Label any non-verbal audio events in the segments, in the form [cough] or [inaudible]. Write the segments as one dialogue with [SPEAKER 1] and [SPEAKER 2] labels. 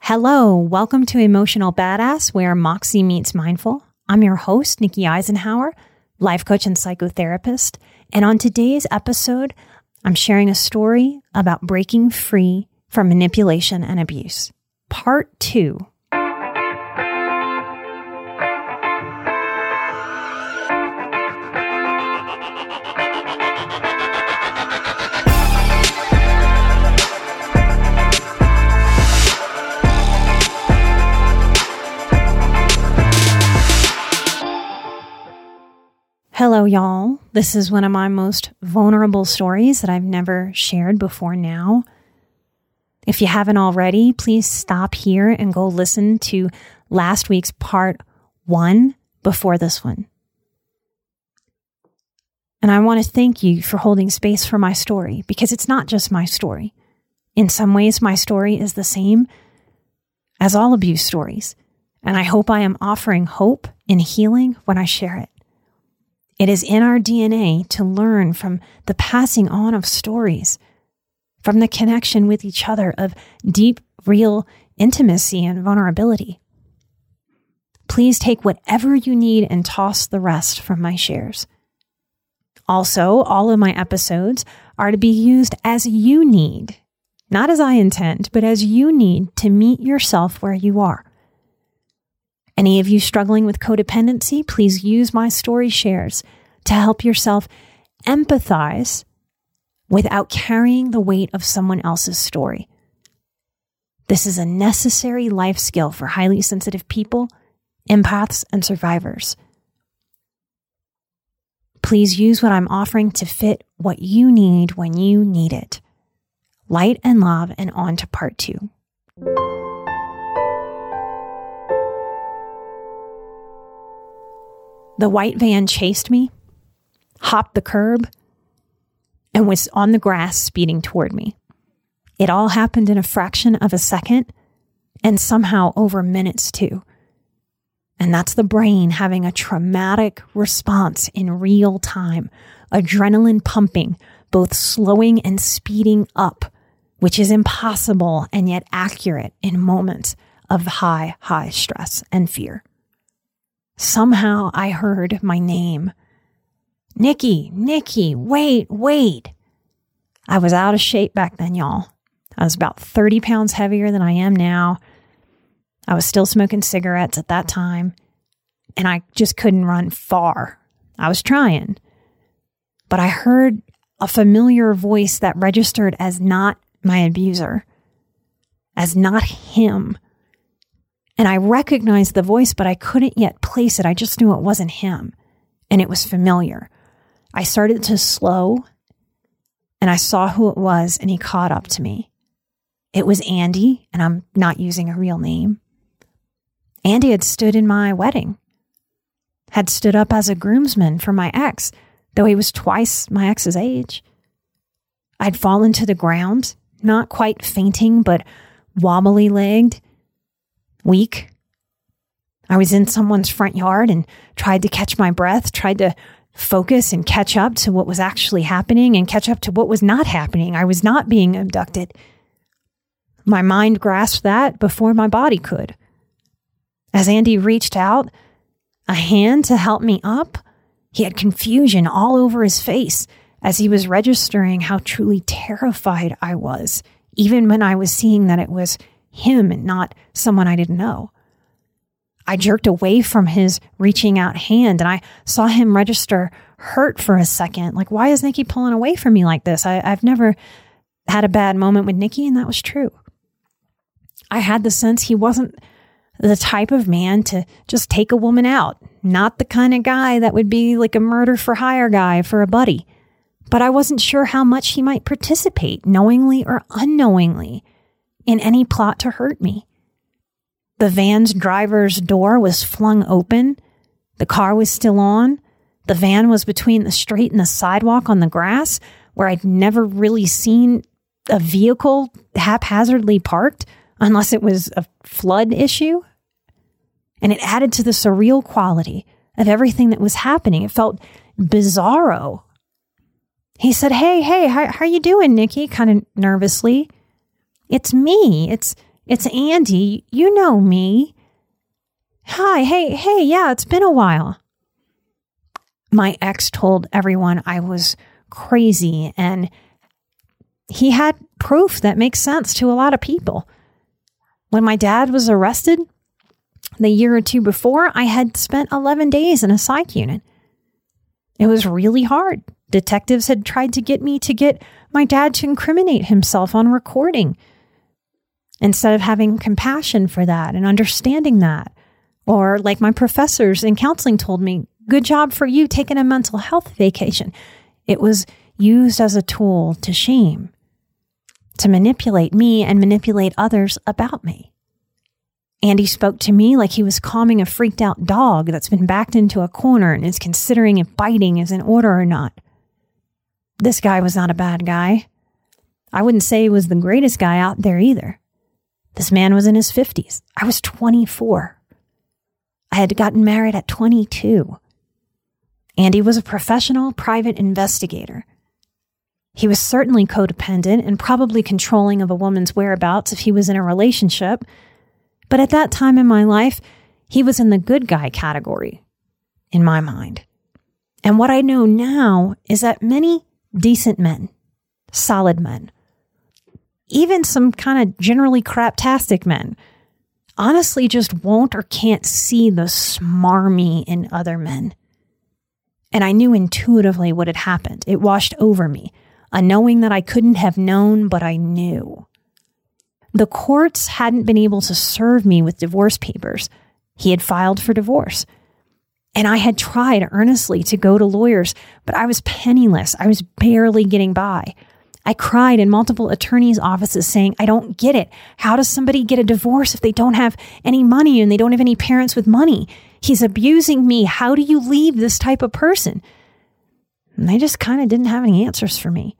[SPEAKER 1] Hello, welcome to Emotional Badass, where Moxie meets mindful. I'm your host, Nikki Eisenhauer, life coach and psychotherapist. And on today's episode, I'm sharing a story about breaking free from manipulation and abuse. Part two This is one of my most vulnerable stories that I've never shared before now. If you haven't already, please stop here and go listen to last week's part one before this one. And I want to thank you for holding space for my story because it's not just my story. In some ways, my story is the same as all abuse stories. And I hope I am offering hope and healing when I share it. It is in our DNA to learn from the passing on of stories, from the connection with each other of deep, real intimacy and vulnerability. Please take whatever you need and toss the rest from my shares. Also, all of my episodes are to be used as you need, not as I intend, but as you need to meet yourself where you are. Any of you struggling with codependency, please use my story shares to help yourself empathize without carrying the weight of someone else's story. This is a necessary life skill for highly sensitive people, empaths, and survivors. Please use what I'm offering to fit what you need when you need it. Light and love, and on to part two. The white van chased me, hopped the curb, and was on the grass speeding toward me. It all happened in a fraction of a second and somehow over minutes too. And that's the brain having a traumatic response in real time, adrenaline pumping, both slowing and speeding up, which is impossible and yet accurate in moments of high, high stress and fear. Somehow I heard my name. Nikki, Nikki, wait, wait. I was out of shape back then, y'all. I was about 30 pounds heavier than I am now. I was still smoking cigarettes at that time, and I just couldn't run far. I was trying. But I heard a familiar voice that registered as not my abuser, as not him. And I recognized the voice, but I couldn't yet place it. I just knew it wasn't him. And it was familiar. I started to slow and I saw who it was, and he caught up to me. It was Andy, and I'm not using a real name. Andy had stood in my wedding, had stood up as a groomsman for my ex, though he was twice my ex's age. I'd fallen to the ground, not quite fainting, but wobbly legged weak. I was in someone's front yard and tried to catch my breath, tried to focus and catch up to what was actually happening and catch up to what was not happening. I was not being abducted. My mind grasped that before my body could. As Andy reached out a hand to help me up, he had confusion all over his face as he was registering how truly terrified I was, even when I was seeing that it was him and not someone I didn't know. I jerked away from his reaching out hand and I saw him register hurt for a second. Like, why is Nikki pulling away from me like this? I, I've never had a bad moment with Nikki, and that was true. I had the sense he wasn't the type of man to just take a woman out, not the kind of guy that would be like a murder for hire guy for a buddy. but I wasn't sure how much he might participate, knowingly or unknowingly, in any plot to hurt me. The van's driver's door was flung open. The car was still on. The van was between the street and the sidewalk on the grass, where I'd never really seen a vehicle haphazardly parked unless it was a flood issue. And it added to the surreal quality of everything that was happening. It felt bizarro. He said, Hey, hey, how, how are you doing, Nikki? Kind of nervously. It's me. It's it's Andy. You know me. Hi, hey, hey, yeah, it's been a while. My ex told everyone I was crazy and he had proof that makes sense to a lot of people. When my dad was arrested the year or two before, I had spent 11 days in a psych unit. It was really hard. Detectives had tried to get me to get my dad to incriminate himself on recording. Instead of having compassion for that and understanding that, or like my professors in counseling told me, good job for you taking a mental health vacation. It was used as a tool to shame to manipulate me and manipulate others about me. Andy spoke to me like he was calming a freaked out dog that's been backed into a corner and is considering if biting is in order or not. This guy was not a bad guy. I wouldn't say he was the greatest guy out there either. This man was in his 50s. I was 24. I had gotten married at 22. Andy was a professional private investigator he was certainly codependent and probably controlling of a woman's whereabouts if he was in a relationship. But at that time in my life, he was in the good guy category, in my mind. And what I know now is that many decent men, solid men, even some kind of generally craptastic men, honestly just won't or can't see the smarmy in other men. And I knew intuitively what had happened. It washed over me a knowing that I couldn't have known, but I knew. The courts hadn't been able to serve me with divorce papers. He had filed for divorce. And I had tried earnestly to go to lawyers, but I was penniless. I was barely getting by. I cried in multiple attorneys' offices saying, I don't get it. How does somebody get a divorce if they don't have any money and they don't have any parents with money? He's abusing me. How do you leave this type of person? And they just kind of didn't have any answers for me.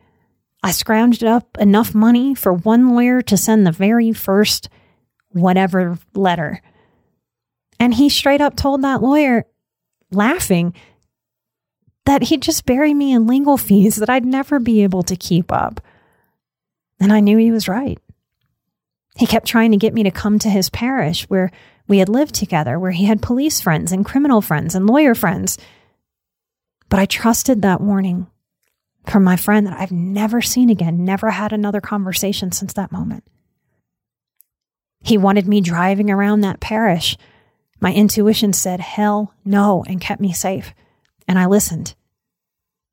[SPEAKER 1] I scrounged up enough money for one lawyer to send the very first whatever letter. And he straight up told that lawyer, laughing, that he'd just bury me in legal fees that I'd never be able to keep up. And I knew he was right. He kept trying to get me to come to his parish where we had lived together, where he had police friends and criminal friends and lawyer friends. But I trusted that warning from my friend that I've never seen again, never had another conversation since that moment. He wanted me driving around that parish. My intuition said, hell no, and kept me safe. And I listened.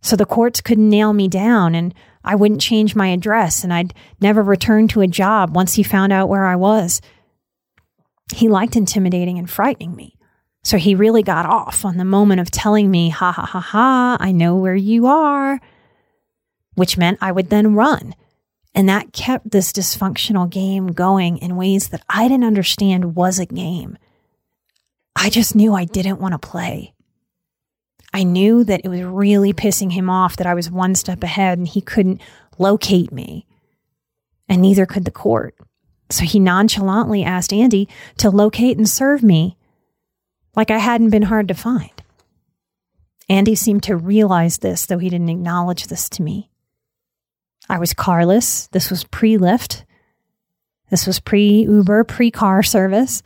[SPEAKER 1] So the courts couldn't nail me down, and I wouldn't change my address, and I'd never return to a job once he found out where I was. He liked intimidating and frightening me. So he really got off on the moment of telling me, ha ha ha ha, I know where you are which meant I would then run. And that kept this dysfunctional game going in ways that I didn't understand was a game. I just knew I didn't want to play. I knew that it was really pissing him off that I was one step ahead and he couldn't locate me. And neither could the court. So he nonchalantly asked Andy to locate and serve me like I hadn't been hard to find. Andy seemed to realize this, though he didn't acknowledge this to me. I was carless. This was pre Lyft. This was pre Uber, pre car service.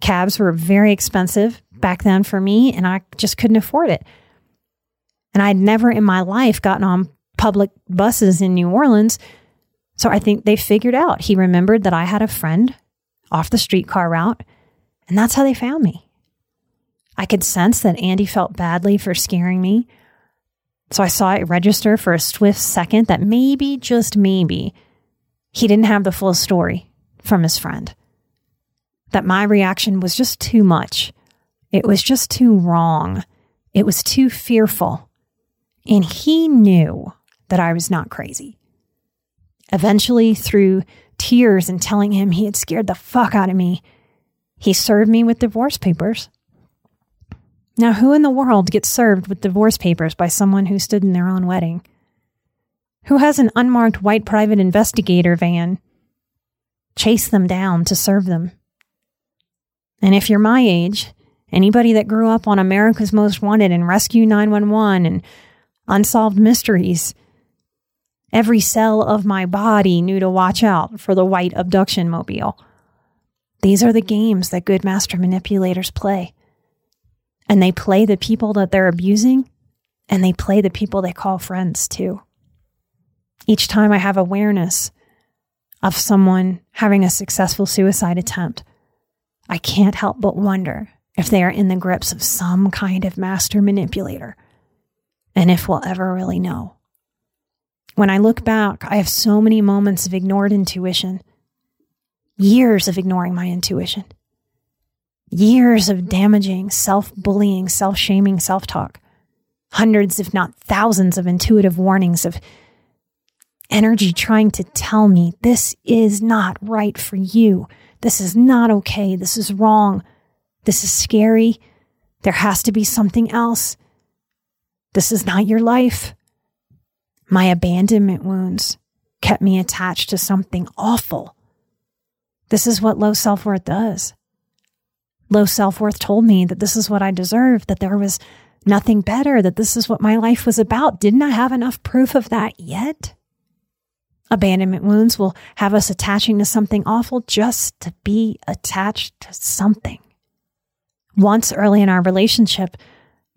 [SPEAKER 1] Cabs were very expensive back then for me, and I just couldn't afford it. And I'd never in my life gotten on public buses in New Orleans. So I think they figured out. He remembered that I had a friend off the streetcar route, and that's how they found me. I could sense that Andy felt badly for scaring me so I saw it register for a swift second that maybe, just maybe, he didn't have the full story from his friend. That my reaction was just too much. It was just too wrong. It was too fearful. And he knew that I was not crazy. Eventually, through tears and telling him he had scared the fuck out of me, he served me with divorce papers. Now, who in the world gets served with divorce papers by someone who stood in their own wedding? Who has an unmarked white private investigator van chase them down to serve them? And if you're my age, anybody that grew up on America's Most Wanted and Rescue 911 and Unsolved Mysteries, every cell of my body knew to watch out for the white abduction mobile. These are the games that good master manipulators play. And they play the people that they're abusing, and they play the people they call friends too. Each time I have awareness of someone having a successful suicide attempt, I can't help but wonder if they are in the grips of some kind of master manipulator, and if we'll ever really know. When I look back, I have so many moments of ignored intuition, years of ignoring my intuition years of damaging, self bullying, self shaming self talk, hundreds, if not thousands, of intuitive warnings of energy trying to tell me this is not right for you. This is not okay. This is wrong. This is scary. There has to be something else. This is not your life. My abandonment wounds kept me attached to something awful. This is what low self worth does low self worth told me that this is what I deserved, that there was nothing better, that this is what my life was about. Didn't I have enough proof of that yet? Abandonment wounds will have us attaching to something awful just to be attached to something. Once early in our relationship,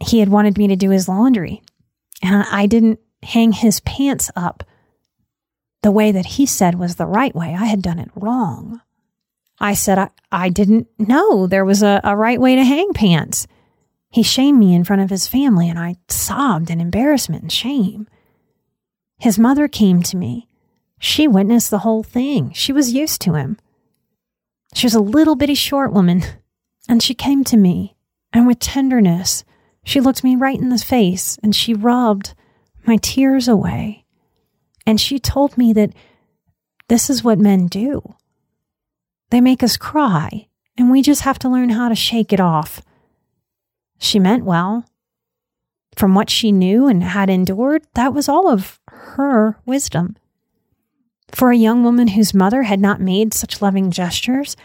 [SPEAKER 1] he had wanted me to do his laundry, and I didn't hang his pants up the way that he said was the right way. I had done it wrong. I said I, I didn't know there was a, a right way to hang pants. He shamed me in front of his family, and I sobbed in embarrassment and shame. His mother came to me. She witnessed the whole thing. She was used to him. She was a little bitty short woman, [laughs] and she came to me, and with tenderness, she looked me right in the face and she rubbed my tears away. And she told me that this is what men do. They make us cry, and we just have to learn how to shake it off. She meant well. From what she knew and had endured, that was all of her wisdom. For a young woman whose mother had not made such loving gestures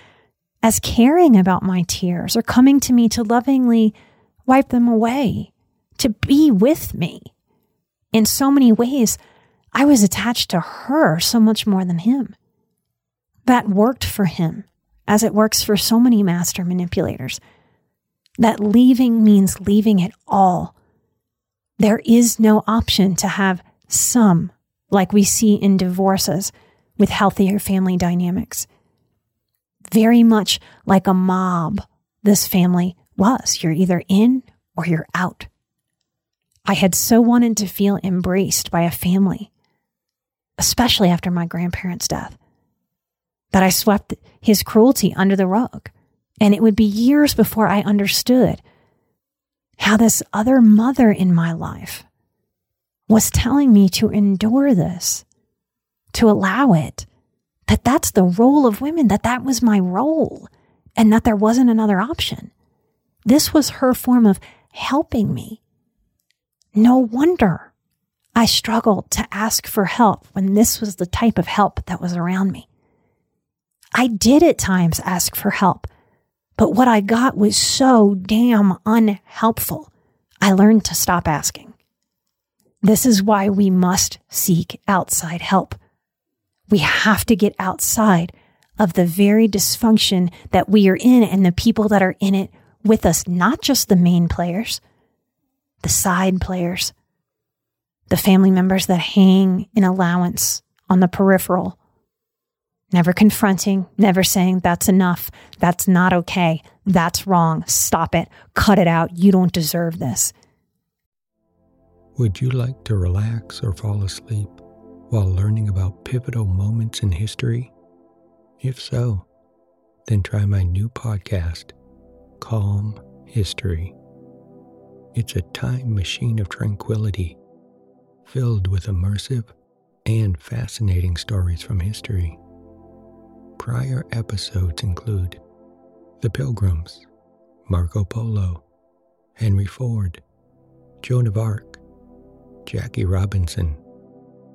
[SPEAKER 1] as caring about my tears or coming to me to lovingly wipe them away, to be with me. In so many ways, I was attached to her so much more than him. That worked for him, as it works for so many master manipulators. That leaving means leaving it all. There is no option to have some, like we see in divorces with healthier family dynamics. Very much like a mob, this family was. You're either in or you're out. I had so wanted to feel embraced by a family, especially after my grandparents' death that I swept his cruelty under the rug. And it would be years before I understood how this other mother in my life was telling me to endure this, to allow it, that that's the role of women, that that was my role, and that there wasn't another option. This was her form of helping me. No wonder I struggled to ask for help when this was the type of help that was around me. I did at times ask for help, but what I got was so damn unhelpful. I learned to stop asking. This is why we must seek outside help. We have to get outside of the very dysfunction that we are in and the people that are in it with us, not just the main players, the side players, the family members that hang in allowance on the peripheral, Never confronting, never saying, that's enough, that's not okay, that's wrong, stop it, cut it out, you don't deserve this.
[SPEAKER 2] Would you like to relax or fall asleep while learning about pivotal moments in history? If so, then try my new podcast, Calm History. It's a time machine of tranquility filled with immersive and fascinating stories from history. Prior episodes include The Pilgrims, Marco Polo, Henry Ford, Joan of Arc, Jackie Robinson,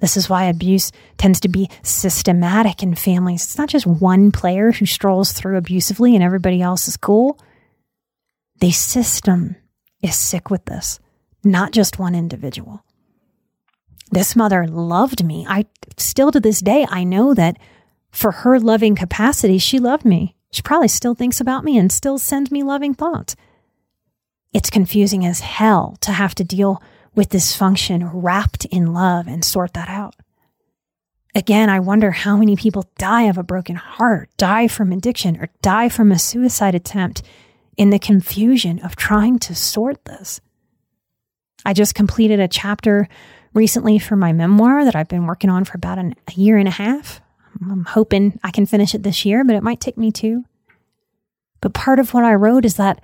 [SPEAKER 1] This is why abuse tends to be systematic in families. It's not just one player who strolls through abusively and everybody else is cool. The system is sick with this, not just one individual. This mother loved me. I still to this day, I know that for her loving capacity, she loved me. She probably still thinks about me and still sends me loving thoughts. It's confusing as hell to have to deal with dysfunction wrapped in love and sort that out. Again, I wonder how many people die of a broken heart, die from addiction, or die from a suicide attempt in the confusion of trying to sort this. I just completed a chapter recently for my memoir that I've been working on for about an, a year and a half. I'm hoping I can finish it this year, but it might take me two. But part of what I wrote is that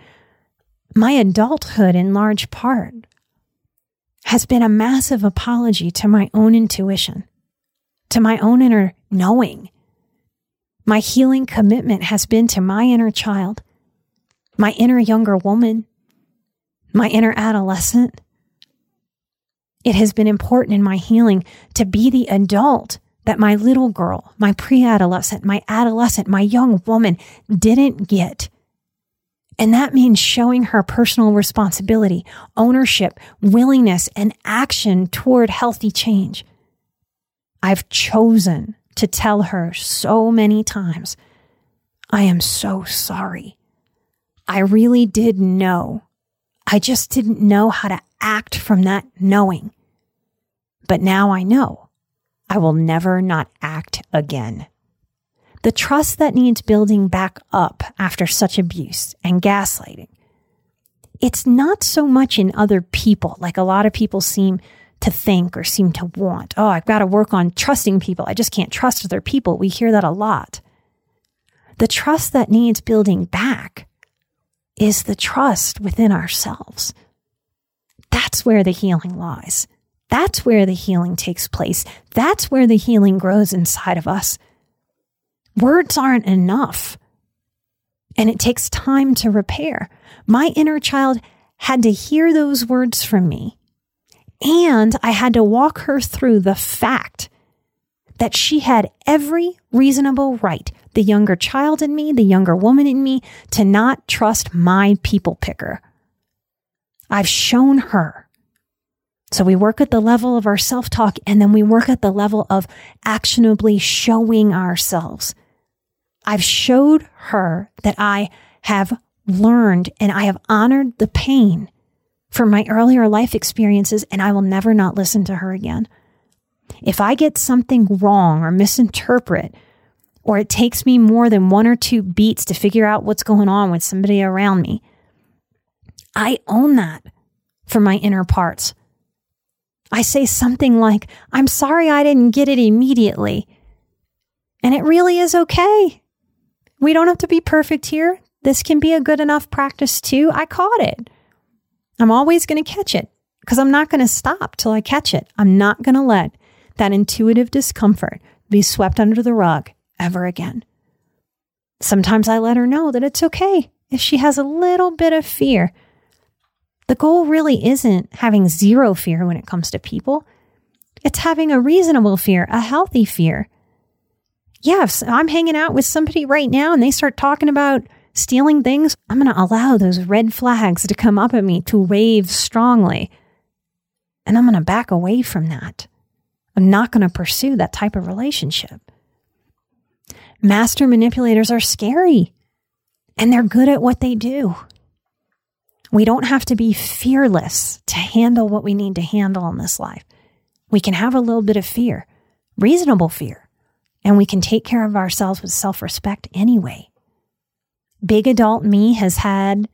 [SPEAKER 1] my adulthood, in large part, has been a massive apology to my own intuition, to my own inner knowing. My healing commitment has been to my inner child, my inner younger woman, my inner adolescent. It has been important in my healing to be the adult that my little girl, my pre adolescent, my adolescent, my young woman didn't get. And that means showing her personal responsibility, ownership, willingness, and action toward healthy change. I've chosen to tell her so many times, I am so sorry. I really did know. I just didn't know how to act from that knowing. But now I know. I will never not act again. The trust that needs building back up after such abuse and gaslighting. It's not so much in other people, like a lot of people seem to think or seem to want. Oh, I've got to work on trusting people. I just can't trust other people. We hear that a lot. The trust that needs building back is the trust within ourselves. That's where the healing lies. That's where the healing takes place. That's where the healing grows inside of us. Words aren't enough. And it takes time to repair. My inner child had to hear those words from me. And I had to walk her through the fact that she had every reasonable right, the younger child in me, the younger woman in me, to not trust my people picker. I've shown her. So we work at the level of our self talk and then we work at the level of actionably showing ourselves I've showed her that I have learned and I have honored the pain from my earlier life experiences, and I will never not listen to her again. If I get something wrong or misinterpret, or it takes me more than one or two beats to figure out what's going on with somebody around me, I own that for my inner parts. I say something like, I'm sorry I didn't get it immediately. And it really is okay. We don't have to be perfect here. This can be a good enough practice too. I caught it. I'm always going to catch it because I'm not going to stop till I catch it. I'm not going to let that intuitive discomfort be swept under the rug ever again. Sometimes I let her know that it's okay if she has a little bit of fear. The goal really isn't having zero fear when it comes to people. It's having a reasonable fear, a healthy fear yeah, if I'm hanging out with somebody right now and they start talking about stealing things, I'm going to allow those red flags to come up at me to wave strongly. And I'm going to back away from that. I'm not going to pursue that type of relationship. Master manipulators are scary and they're good at what they do. We don't have to be fearless to handle what we need to handle in this life. We can have a little bit of fear, reasonable fear, and we can take care of ourselves with self respect anyway. Big adult me has had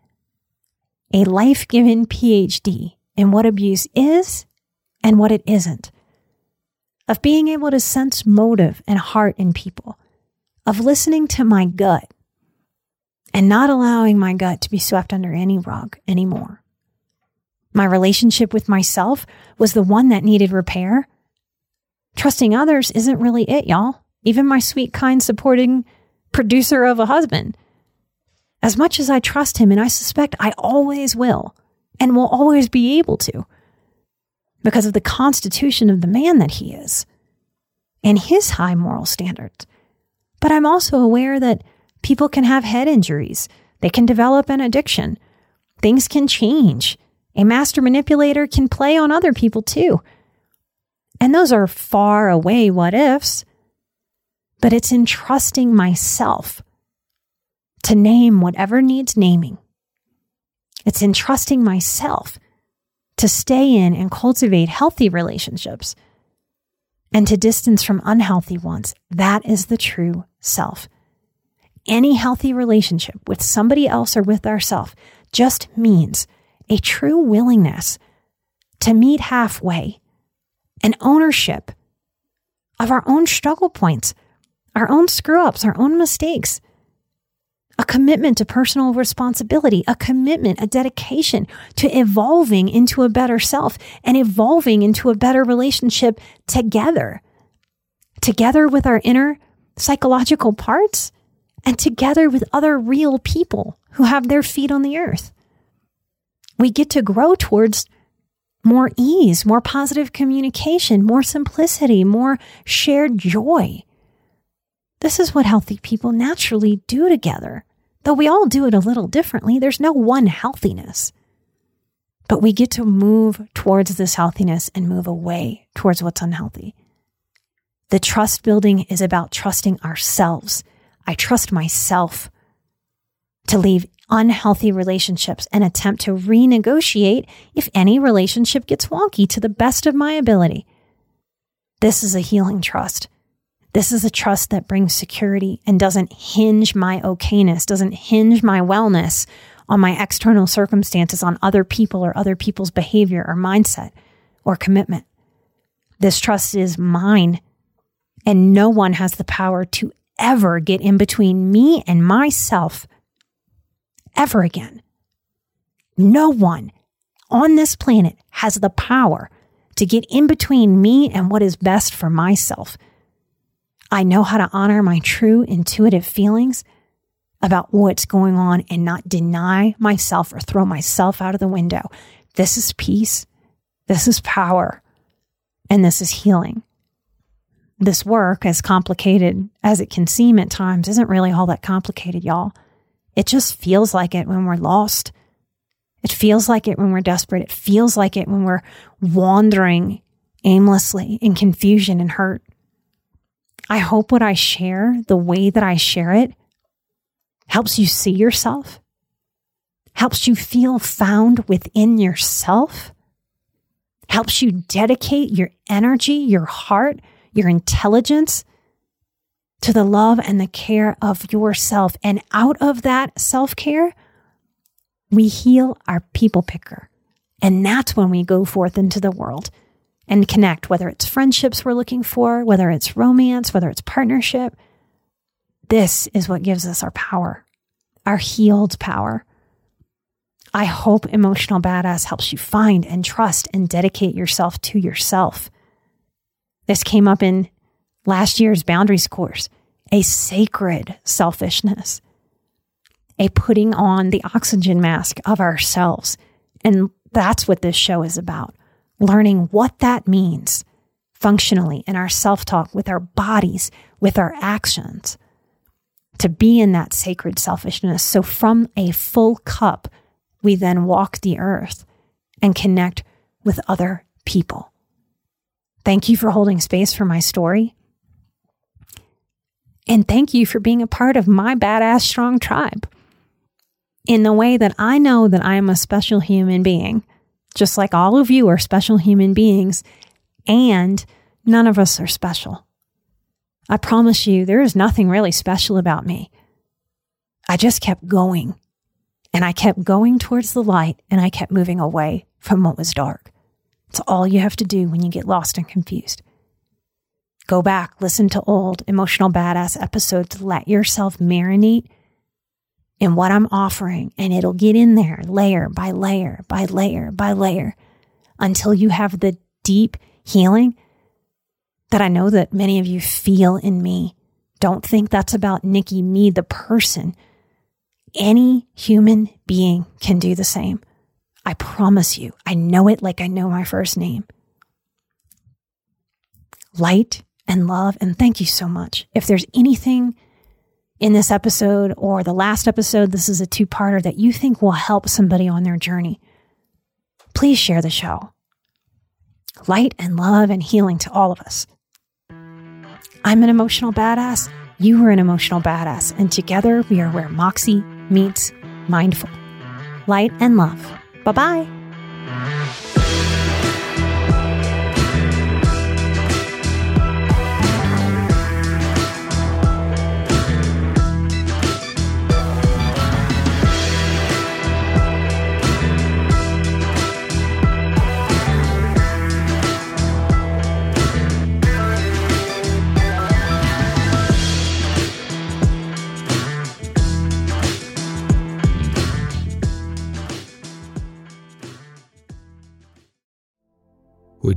[SPEAKER 1] a life given PhD in what abuse is and what it isn't, of being able to sense motive and heart in people, of listening to my gut and not allowing my gut to be swept under any rug anymore. My relationship with myself was the one that needed repair. Trusting others isn't really it, y'all. Even my sweet, kind, supporting producer of a husband. As much as I trust him, and I suspect I always will, and will always be able to, because of the constitution of the man that he is and his high moral standards. But I'm also aware that people can have head injuries, they can develop an addiction, things can change. A master manipulator can play on other people too. And those are far away what ifs, but it's in trusting myself to name whatever needs naming. It's in trusting myself to stay in and cultivate healthy relationships and to distance from unhealthy ones. That is the true self. Any healthy relationship with somebody else or with ourselves just means a true willingness to meet halfway, an ownership of our own struggle points, our own screw ups, our own mistakes, a commitment to personal responsibility, a commitment, a dedication to evolving into a better self and evolving into a better relationship together, together with our inner psychological parts and together with other real people who have their feet on the earth. We get to grow towards more ease, more positive communication, more simplicity, more shared joy. This is what healthy people naturally do together. Though we all do it a little differently, there's no one healthiness. But we get to move towards this healthiness and move away towards what's unhealthy. The trust building is about trusting ourselves. I trust myself to leave unhealthy relationships and attempt to renegotiate if any relationship gets wonky to the best of my ability. This is a healing trust. This is a trust that brings security and doesn't hinge my okayness, doesn't hinge my wellness on my external circumstances, on other people or other people's behavior or mindset or commitment. This trust is mine, and no one has the power to ever get in between me and myself ever again. No one on this planet has the power to get in between me and what is best for myself. I know how to honor my true intuitive feelings about what's going on and not deny myself or throw myself out of the window. This is peace. This is power. And this is healing. This work, as complicated as it can seem at times, isn't really all that complicated, y'all. It just feels like it when we're lost. It feels like it when we're desperate. It feels like it when we're wandering aimlessly in confusion and hurt. I hope what I share, the way that I share it, helps you see yourself, helps you feel found within yourself, helps you dedicate your energy, your heart, your intelligence to the love and the care of yourself. And out of that self care, we heal our people picker. And that's when we go forth into the world and connect, whether it's friendships we're looking for, whether it's romance, whether it's partnership. This is what gives us our power, our healed power. I hope Emotional Badass helps you find and trust and dedicate yourself to yourself. This came up in last year's boundaries course a sacred selfishness, a putting on the oxygen mask of ourselves. And that's what this show is about learning what that means functionally in our self talk with our bodies, with our actions, to be in that sacred selfishness. So, from a full cup, we then walk the earth and connect with other people. Thank you for holding space for my story. And thank you for being a part of my badass strong tribe in the way that I know that I am a special human being just like all of you are special human beings, and none of us are special I promise you, there is nothing really special about me. I just kept going and I kept going towards the light and I kept moving away from what was dark. It's all you have to do when you get lost and confused. Go back, listen to old emotional badass episodes, let yourself marinate in what I'm offering, and it'll get in there layer by layer by layer by layer until you have the deep healing that I know that many of you feel in me. Don't think that's about Nikki, me, the person. Any human being can do the same. I promise you, I know it like I know my first name. Light and love, and thank you so much. If there's anything in this episode or the last episode, this is a two parter that you think will help somebody on their journey, please share the show. Light and love and healing to all of us. I'm an emotional badass. You are an emotional badass. And together we are where Moxie meets mindful. Light and love. Bye bye.